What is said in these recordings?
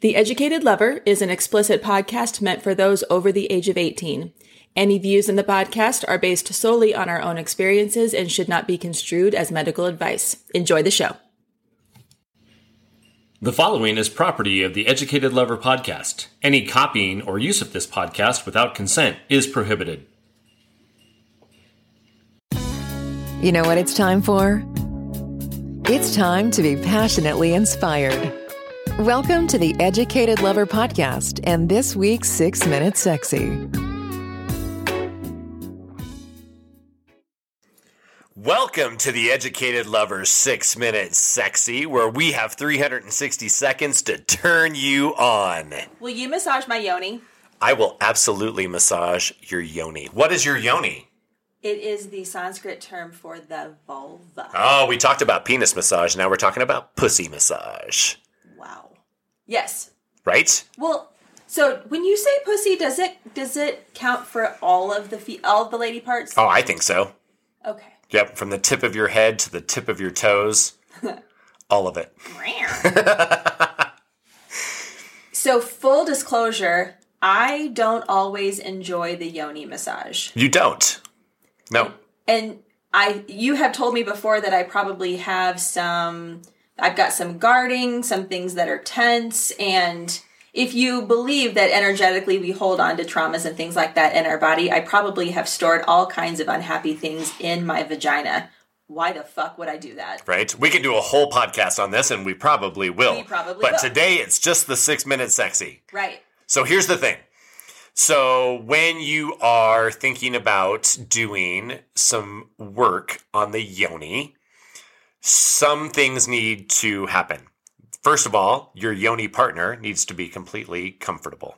The Educated Lover is an explicit podcast meant for those over the age of 18. Any views in the podcast are based solely on our own experiences and should not be construed as medical advice. Enjoy the show. The following is property of the Educated Lover podcast. Any copying or use of this podcast without consent is prohibited. You know what it's time for? It's time to be passionately inspired. Welcome to the Educated Lover podcast and this week's Six Minute Sexy. Welcome to the Educated Lovers 6 Minute Sexy, where we have 360 seconds to turn you on. Will you massage my yoni? I will absolutely massage your yoni. What is your yoni? It is the Sanskrit term for the vulva. Oh, we talked about penis massage. Now we're talking about pussy massage, Wow. Yes. right? Well, so when you say pussy, does it does it count for all of the fe- all of the lady parts? Oh, I think so. Okay. Yep, from the tip of your head to the tip of your toes. All of it. so full disclosure, I don't always enjoy the yoni massage. You don't. No. and I you have told me before that I probably have some I've got some guarding, some things that are tense and if you believe that energetically we hold on to traumas and things like that in our body, I probably have stored all kinds of unhappy things in my vagina. Why the fuck would I do that? Right? We can do a whole podcast on this, and we probably will. We probably but will. today it's just the six minute sexy. Right. So here's the thing. So when you are thinking about doing some work on the yoni, some things need to happen. First of all, your yoni partner needs to be completely comfortable.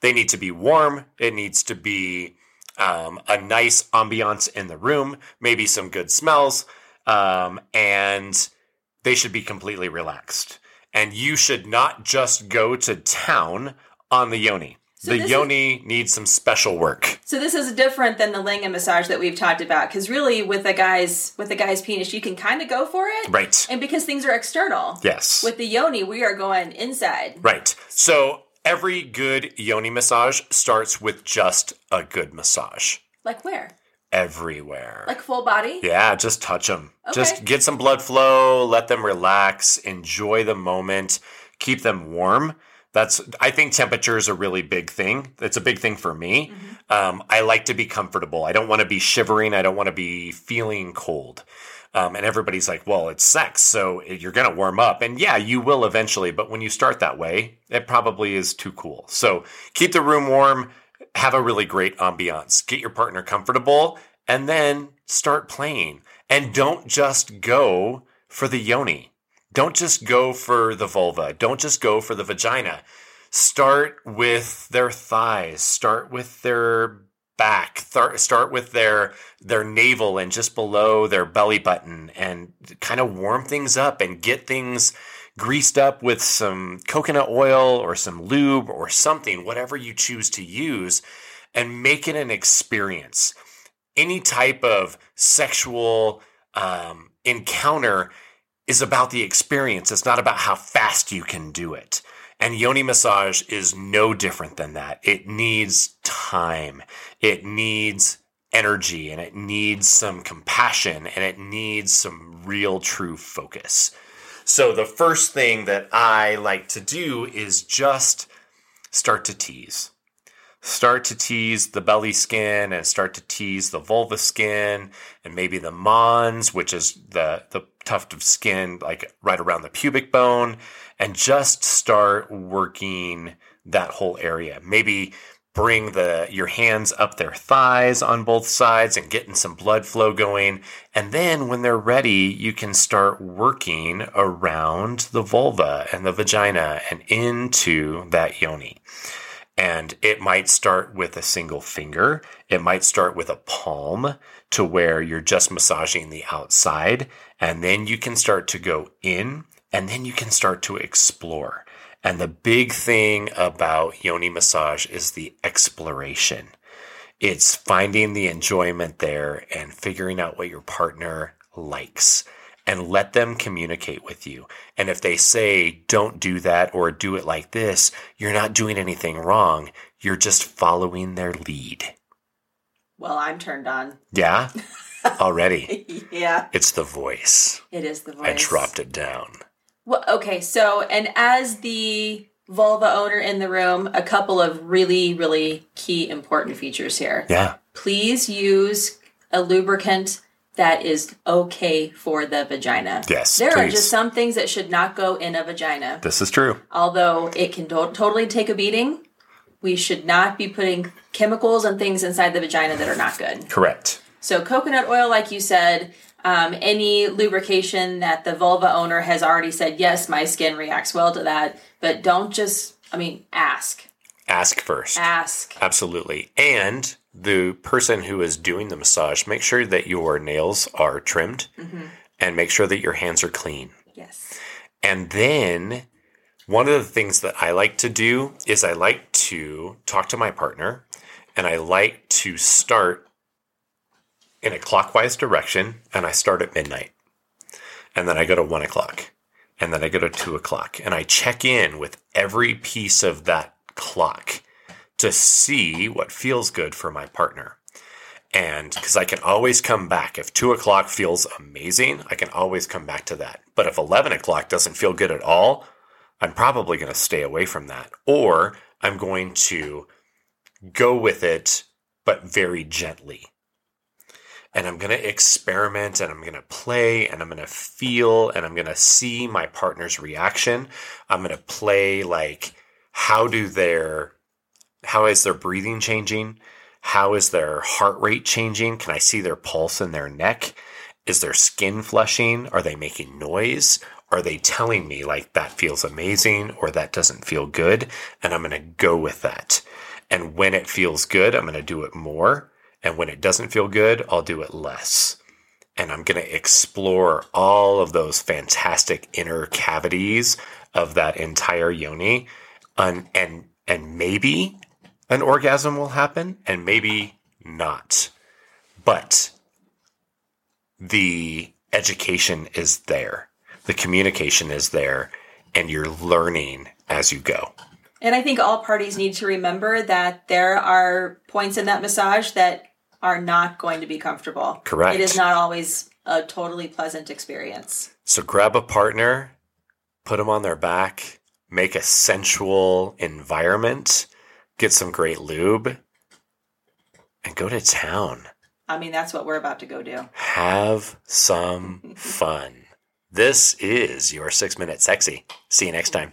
They need to be warm. It needs to be um, a nice ambiance in the room, maybe some good smells, um, and they should be completely relaxed. And you should not just go to town on the yoni. So the this is- yoni needs some special work. So this is different than the lingam massage that we've talked about because really with a guy's with a guy's penis you can kind of go for it. Right. And because things are external. Yes. With the yoni we are going inside. Right. So every good yoni massage starts with just a good massage Like where? everywhere. Like full body? yeah, just touch them. Okay. Just get some blood flow, let them relax, enjoy the moment, keep them warm. That's I think temperature is a really big thing. It's a big thing for me. Um, I like to be comfortable. I don't want to be shivering. I don't want to be feeling cold. Um, and everybody's like, well, it's sex, so you're going to warm up. And yeah, you will eventually. But when you start that way, it probably is too cool. So keep the room warm, have a really great ambiance, get your partner comfortable, and then start playing. And don't just go for the yoni. Don't just go for the vulva. Don't just go for the vagina. Start with their thighs. Start with their back. Thar- Start with their their navel and just below their belly button, and kind of warm things up and get things greased up with some coconut oil or some lube or something, whatever you choose to use, and make it an experience. Any type of sexual um, encounter is about the experience. It's not about how fast you can do it. And yoni massage is no different than that. It needs time. It needs energy and it needs some compassion and it needs some real true focus. So the first thing that I like to do is just start to tease. Start to tease the belly skin and start to tease the vulva skin and maybe the mons, which is the, the tuft of skin like right around the pubic bone, and just start working that whole area. Maybe bring the your hands up their thighs on both sides and getting some blood flow going. And then when they're ready, you can start working around the vulva and the vagina and into that yoni. And it might start with a single finger. It might start with a palm to where you're just massaging the outside. And then you can start to go in and then you can start to explore. And the big thing about yoni massage is the exploration. It's finding the enjoyment there and figuring out what your partner likes. And let them communicate with you. And if they say, don't do that or do it like this, you're not doing anything wrong. You're just following their lead. Well, I'm turned on. Yeah? Already. yeah, It's the voice. it is the voice. I dropped it down. Well, okay, so and as the vulva owner in the room, a couple of really, really key important features here. Yeah. Please use a lubricant that is okay for the vagina. Yes, There are just some things that should not go in a vagina. This is true. Although it can to- totally take a beating, we should not be putting chemicals and things inside the vagina that are not good. Correct. So coconut oil, like you said, um, any lubrication that the vulva owner has already said, yes, my skin reacts well to that. But don't just, I mean, ask, Ask first. ask. Absolutely. And the person who is doing the massage, make sure that your nails are trimmed mm-hmm. and make sure that your hands are clean. Yes. And then one of the things that I like to do is I like to talk to my partner and I like to start in a clockwise direction and I start at midnight. And then I go to one o'clock and then I go to two o'clock and I check in with every piece of that clock to see what feels good for my partner. And because I can always come back. If two o'clock feels amazing, I can always come back to that. But if 11 o'clock doesn't feel good at all, I'm probably going to stay away from that. Or I'm going to go with it, but very gently. And I'm going to experiment and I'm going to play and I'm going to feel and I'm going to see my partner's reaction. I'm going to play like, how do their, how is their breathing changing? How is their heart rate changing? Can I see their pulse in their neck? Is their skin flushing? Are they making noise? Are they telling me like that feels amazing or that doesn't feel good? And I'm going to go with that. And when it feels good, I'm going to do it more. And when it doesn't feel good, I'll do it less. And I'm going to explore all of those fantastic inner cavities of that entire yoni. And, and, and maybe an orgasm will happen and maybe not. But the education is there, the communication is there, and you're learning as you go. And I think all parties need to remember that there are points in that massage that are not going to be comfortable. Correct. It is not always a totally pleasant experience. So grab a partner, put them on their back, make a sensual environment, get some great lube, and go to town. I mean, that's what we're about to go do. Have some fun. This is your six minute sexy. See you next time.